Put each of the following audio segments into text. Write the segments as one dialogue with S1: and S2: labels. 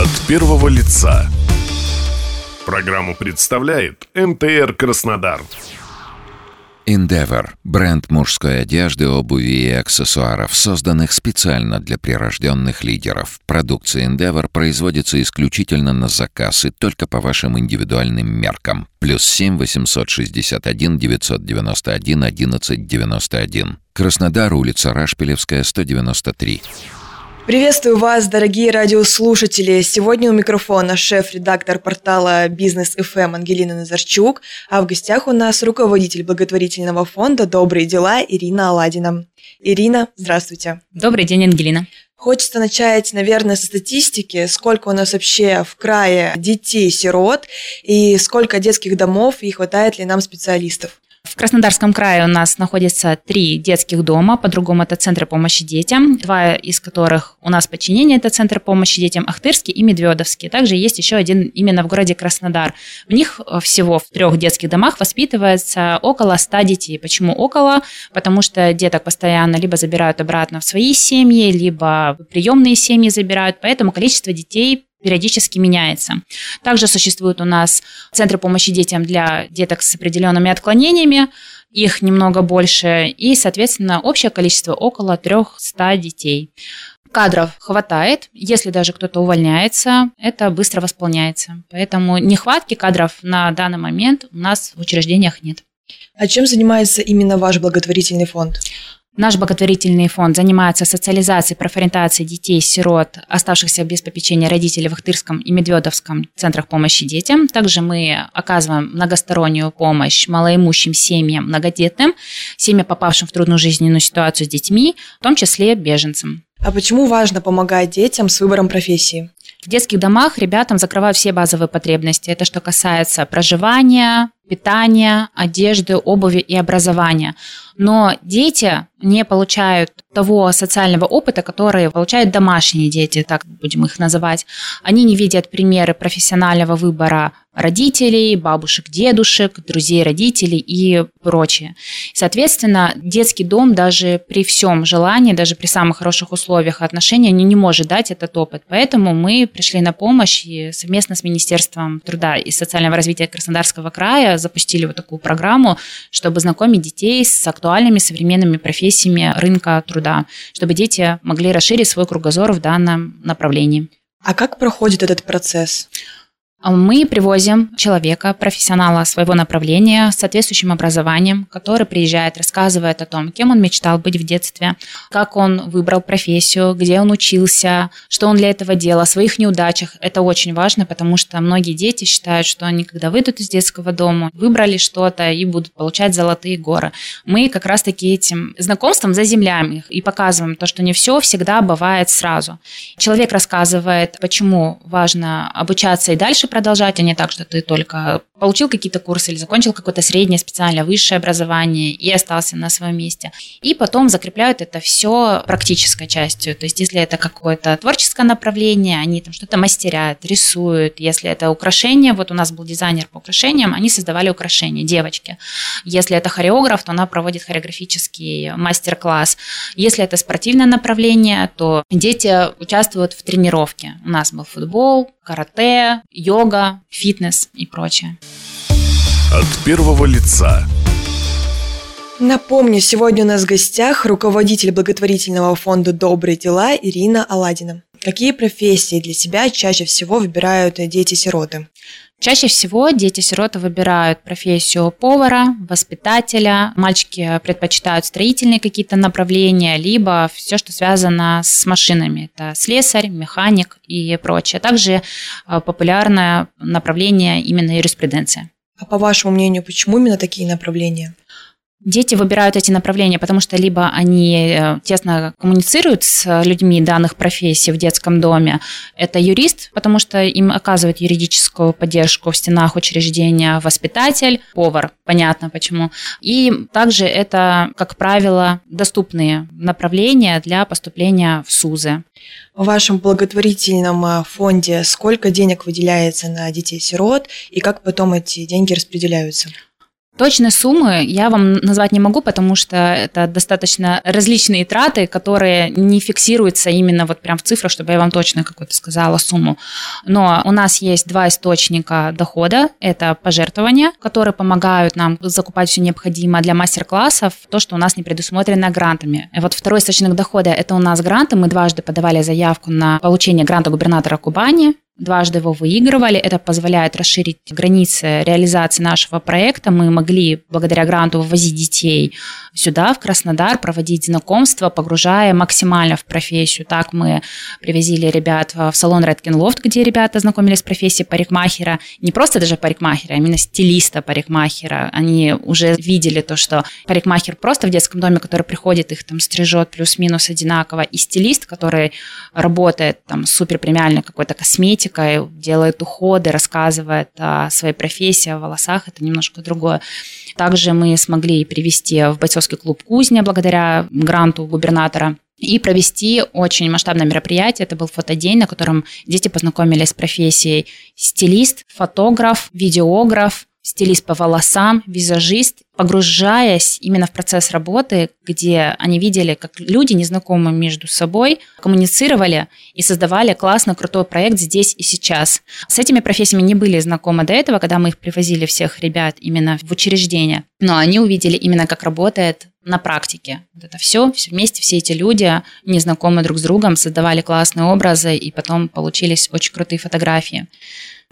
S1: От первого лица. Программу представляет МТР Краснодар.
S2: Endeavor – бренд мужской одежды, обуви и аксессуаров, созданных специально для прирожденных лидеров. Продукция Endeavor производится исключительно на заказ и только по вашим индивидуальным меркам. Плюс 7 861 991 1191. Краснодар, улица Рашпилевская, 193.
S3: Приветствую вас, дорогие радиослушатели. Сегодня у микрофона шеф-редактор портала «Бизнес ФМ» Ангелина Назарчук, а в гостях у нас руководитель благотворительного фонда «Добрые дела» Ирина Аладина. Ирина, здравствуйте.
S4: Добрый день, Ангелина.
S3: Хочется начать, наверное, со статистики. Сколько у нас вообще в крае детей-сирот и сколько детских домов и хватает ли нам специалистов?
S4: В Краснодарском крае у нас находится три детских дома, по-другому это центры помощи детям, два из которых у нас подчинение, это центр помощи детям Ахтырский и Медведовский. Также есть еще один именно в городе Краснодар. В них всего в трех детских домах воспитывается около 100 детей. Почему около? Потому что деток постоянно либо забирают обратно в свои семьи, либо приемные семьи забирают, поэтому количество детей периодически меняется. Также существуют у нас центры помощи детям для деток с определенными отклонениями, их немного больше, и, соответственно, общее количество около 300 детей. Кадров хватает, если даже кто-то увольняется, это быстро восполняется. Поэтому нехватки кадров на данный момент у нас в учреждениях нет.
S3: А чем занимается именно ваш благотворительный фонд?
S4: Наш благотворительный фонд занимается социализацией, профориентацией детей-сирот, оставшихся без попечения родителей в Ахтырском и Медведовском центрах помощи детям. Также мы оказываем многостороннюю помощь малоимущим семьям, многодетным, семьям, попавшим в трудную жизненную ситуацию с детьми, в том числе беженцам.
S3: А почему важно помогать детям с выбором профессии?
S4: В детских домах ребятам закрывают все базовые потребности. Это что касается проживания, питания, одежды, обуви и образования. Но дети не получают того социального опыта, который получают домашние дети, так будем их называть. Они не видят примеры профессионального выбора родителей, бабушек, дедушек, друзей родителей и прочее. Соответственно, детский дом даже при всем желании, даже при самых хороших условиях отношений, не, не может дать этот опыт. Поэтому мы пришли на помощь и совместно с Министерством труда и социального развития Краснодарского края запустили вот такую программу, чтобы знакомить детей с актуальными современными профессиями рынка труда, чтобы дети могли расширить свой кругозор в данном направлении.
S3: А как проходит этот процесс?
S4: Мы привозим человека, профессионала своего направления с соответствующим образованием, который приезжает, рассказывает о том, кем он мечтал быть в детстве, как он выбрал профессию, где он учился, что он для этого делал, о своих неудачах. Это очень важно, потому что многие дети считают, что они, когда выйдут из детского дома, выбрали что-то и будут получать золотые горы. Мы как раз-таки этим знакомством заземляем их и показываем то, что не все всегда бывает сразу. Человек рассказывает, почему важно обучаться и дальше продолжать, а не так, что ты только получил какие-то курсы или закончил какое-то среднее, специальное, высшее образование и остался на своем месте. И потом закрепляют это все практической частью. То есть, если это какое-то творческое направление, они там что-то мастерят, рисуют. Если это украшения, вот у нас был дизайнер по украшениям, они создавали украшения, девочки. Если это хореограф, то она проводит хореографический мастер-класс. Если это спортивное направление, то дети участвуют в тренировке. У нас был футбол, карате, йога, фитнес и прочее.
S1: От первого лица.
S3: Напомню, сегодня у нас в гостях руководитель благотворительного фонда «Добрые дела» Ирина Аладина. Какие профессии для себя чаще всего выбирают дети-сироты?
S4: Чаще всего дети-сироты выбирают профессию повара, воспитателя. Мальчики предпочитают строительные какие-то направления, либо все, что связано с машинами. Это слесарь, механик и прочее. Также э, популярное направление именно юриспруденция.
S3: А по вашему мнению, почему именно такие направления?
S4: Дети выбирают эти направления, потому что либо они э, тесно коммуницируют с людьми данных профессий в детском доме. Это юрист, потому что им оказывают юридическую поддержку в стенах учреждения, воспитатель, повар, понятно почему. И также это, как правило, доступные направления для поступления в СУЗы.
S3: В вашем благотворительном э, фонде сколько денег выделяется на детей-сирот и как потом эти деньги распределяются?
S4: Точные суммы я вам назвать не могу, потому что это достаточно различные траты, которые не фиксируются именно вот прям в цифрах, чтобы я вам точно какую-то сказала сумму. Но у нас есть два источника дохода. Это пожертвования, которые помогают нам закупать все необходимое для мастер-классов, то, что у нас не предусмотрено грантами. Вот второй источник дохода – это у нас гранты. Мы дважды подавали заявку на получение гранта губернатора Кубани дважды его выигрывали. Это позволяет расширить границы реализации нашего проекта. Мы могли благодаря гранту вывозить детей сюда, в Краснодар, проводить знакомства, погружая максимально в профессию. Так мы привозили ребят в салон Redken Loft, где ребята знакомились с профессией парикмахера. Не просто даже парикмахера, а именно стилиста парикмахера. Они уже видели то, что парикмахер просто в детском доме, который приходит, их там стрижет плюс-минус одинаково, и стилист, который работает там супер премиальной какой-то косметикой, косметикой, делает уходы, рассказывает о своей профессии, о волосах, это немножко другое. Также мы смогли привести в бойцовский клуб «Кузня» благодаря гранту губернатора и провести очень масштабное мероприятие. Это был фотодень, на котором дети познакомились с профессией стилист, фотограф, видеограф, стилист по волосам, визажист, погружаясь именно в процесс работы, где они видели, как люди, незнакомые между собой, коммуницировали и создавали классный, крутой проект здесь и сейчас. С этими профессиями не были знакомы до этого, когда мы их привозили всех ребят именно в учреждение, но они увидели именно, как работает на практике. Вот это все, все вместе, все эти люди, незнакомые друг с другом, создавали классные образы, и потом получились очень крутые фотографии.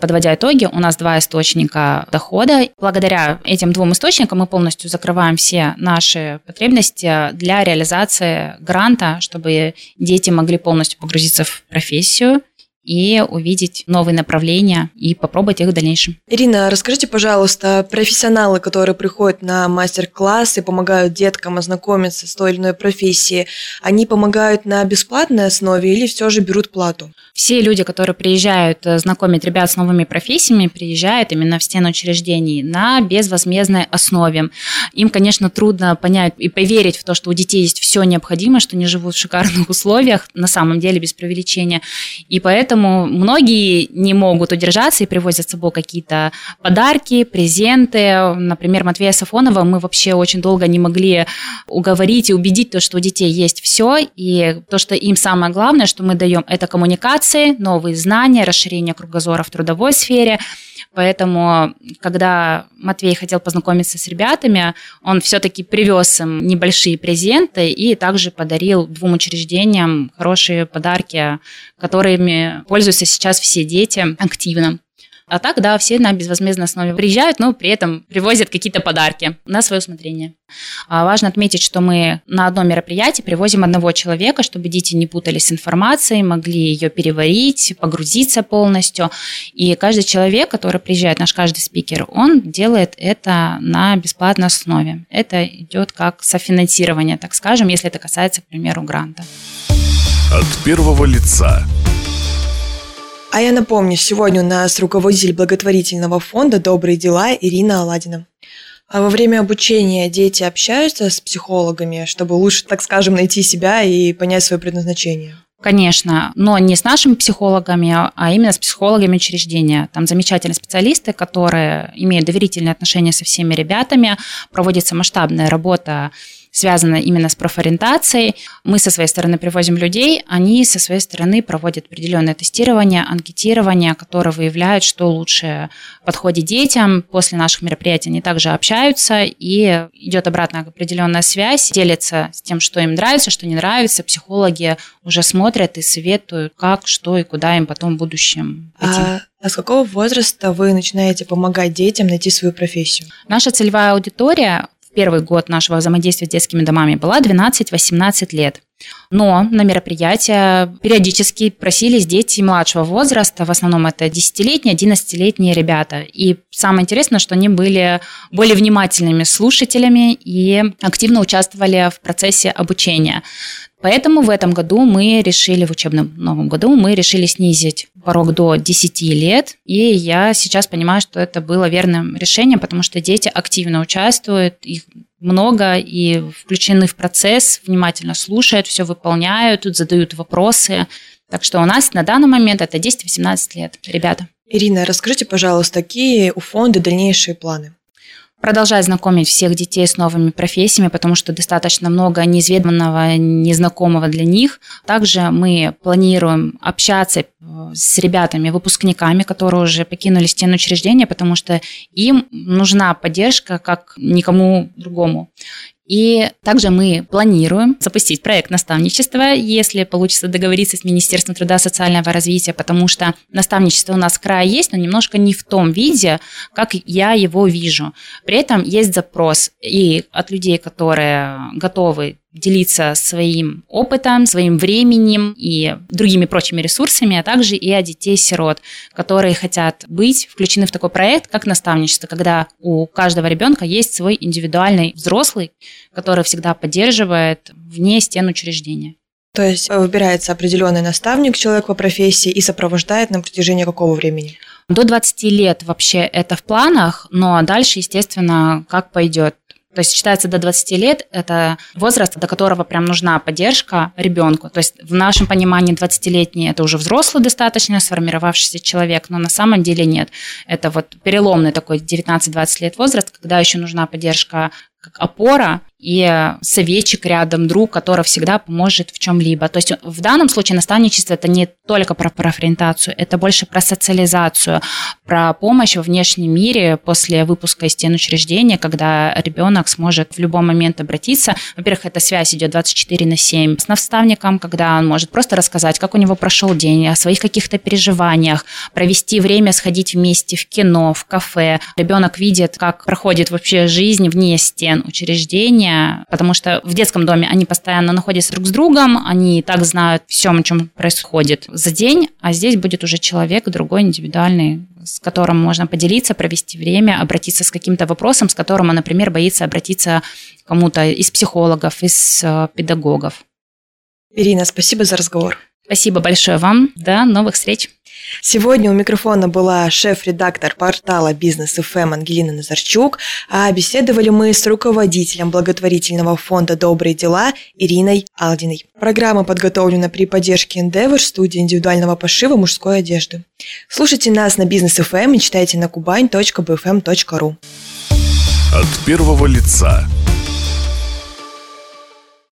S4: Подводя итоги, у нас два источника дохода. Благодаря этим двум источникам мы полностью закрываем все наши потребности для реализации гранта, чтобы дети могли полностью погрузиться в профессию и увидеть новые направления и попробовать их в дальнейшем.
S3: Ирина, расскажите, пожалуйста, профессионалы, которые приходят на мастер-класс и помогают деткам ознакомиться с той или иной профессией, они помогают на бесплатной основе или все же берут плату?
S4: Все люди, которые приезжают э, знакомить ребят с новыми профессиями, приезжают именно в стену учреждений на безвозмездной основе. Им, конечно, трудно понять и поверить в то, что у детей есть все необходимое, что они живут в шикарных условиях, на самом деле без преувеличения. И поэтому Поэтому многие не могут удержаться и привозят с собой какие-то подарки, презенты. Например, Матвея Сафонова мы вообще очень долго не могли уговорить и убедить то, что у детей есть все. И то, что им самое главное, что мы даем, это коммуникации, новые знания, расширение кругозора в трудовой сфере – Поэтому, когда Матвей хотел познакомиться с ребятами, он все-таки привез им небольшие презенты и также подарил двум учреждениям хорошие подарки, которыми пользуются сейчас все дети активно. А так, да, все на безвозмездной основе приезжают, но при этом привозят какие-то подарки на свое усмотрение. А важно отметить, что мы на одно мероприятие привозим одного человека, чтобы дети не путались с информацией, могли ее переварить, погрузиться полностью. И каждый человек, который приезжает, наш каждый спикер, он делает это на бесплатной основе. Это идет как софинансирование, так скажем, если это касается, к примеру, гранта.
S1: От первого лица
S3: а я напомню, сегодня у нас руководитель благотворительного фонда «Добрые дела» Ирина Аладина. А во время обучения дети общаются с психологами, чтобы лучше, так скажем, найти себя и понять свое предназначение?
S4: Конечно, но не с нашими психологами, а именно с психологами учреждения. Там замечательные специалисты, которые имеют доверительные отношения со всеми ребятами, проводится масштабная работа связано именно с профориентацией. Мы со своей стороны привозим людей, они со своей стороны проводят определенное тестирование, анкетирование, которое выявляет, что лучше подходит детям. После наших мероприятий они также общаются, и идет обратная определенная связь, делятся с тем, что им нравится, что не нравится. Психологи уже смотрят и советуют, как, что и куда им потом в будущем
S3: идти. А... А с какого возраста вы начинаете помогать детям найти свою профессию?
S4: Наша целевая аудитория первый год нашего взаимодействия с детскими домами была 12-18 лет. Но на мероприятия периодически просились дети младшего возраста, в основном это 10-летние, 11-летние ребята. И самое интересное, что они были более внимательными слушателями и активно участвовали в процессе обучения. Поэтому в этом году мы решили, в учебном новом году, мы решили снизить порог до 10 лет. И я сейчас понимаю, что это было верным решением, потому что дети активно участвуют, их много и включены в процесс, внимательно слушают, все выполняют, тут задают вопросы. Так что у нас на данный момент это 10-18 лет, ребята.
S3: Ирина, расскажите, пожалуйста, какие у фонда дальнейшие планы?
S4: продолжать знакомить всех детей с новыми профессиями, потому что достаточно много неизведанного, незнакомого для них. Также мы планируем общаться э, с ребятами, выпускниками, которые уже покинули стену учреждения, потому что им нужна поддержка как никому другому. И также мы планируем запустить проект наставничества, если получится договориться с Министерством труда и социального развития, потому что наставничество у нас в крае есть, но немножко не в том виде, как я его вижу. При этом есть запрос и от людей, которые готовы делиться своим опытом, своим временем и другими прочими ресурсами, а также и о детей-сирот, которые хотят быть включены в такой проект, как наставничество, когда у каждого ребенка есть свой индивидуальный взрослый, который всегда поддерживает вне стен учреждения.
S3: То есть выбирается определенный наставник, человек по профессии, и сопровождает на протяжении какого времени?
S4: До 20 лет вообще это в планах, но дальше, естественно, как пойдет. То есть считается до 20 лет это возраст, до которого прям нужна поддержка ребенку. То есть в нашем понимании 20-летний это уже взрослый достаточно сформировавшийся человек, но на самом деле нет. Это вот переломный такой 19-20 лет возраст, когда еще нужна поддержка как опора и советчик рядом, друг, который всегда поможет в чем-либо. То есть в данном случае наставничество это не только про профориентацию, это больше про социализацию, про помощь во внешнем мире после выпуска из стен учреждения, когда ребенок сможет в любой момент обратиться. Во-первых, эта связь идет 24 на 7 с наставником, когда он может просто рассказать, как у него прошел день, о своих каких-то переживаниях, провести время, сходить вместе в кино, в кафе. Ребенок видит, как проходит вообще жизнь вне стен учреждения, общения, потому что в детском доме они постоянно находятся друг с другом, они так знают все, о чем происходит за день, а здесь будет уже человек другой, индивидуальный, с которым можно поделиться, провести время, обратиться с каким-то вопросом, с которым например, боится обратиться кому-то из психологов, из э, педагогов.
S3: Ирина, спасибо за разговор.
S4: Спасибо большое вам. До новых встреч.
S3: Сегодня у микрофона была шеф-редактор портала «Бизнес ФМ» Ангелина Назарчук, а беседовали мы с руководителем благотворительного фонда «Добрые дела» Ириной Алдиной. Программа подготовлена при поддержке Endeavor, студии индивидуального пошива мужской одежды. Слушайте нас на «Бизнес ФМ» и читайте на kubain.bfm.ru
S1: От первого лица –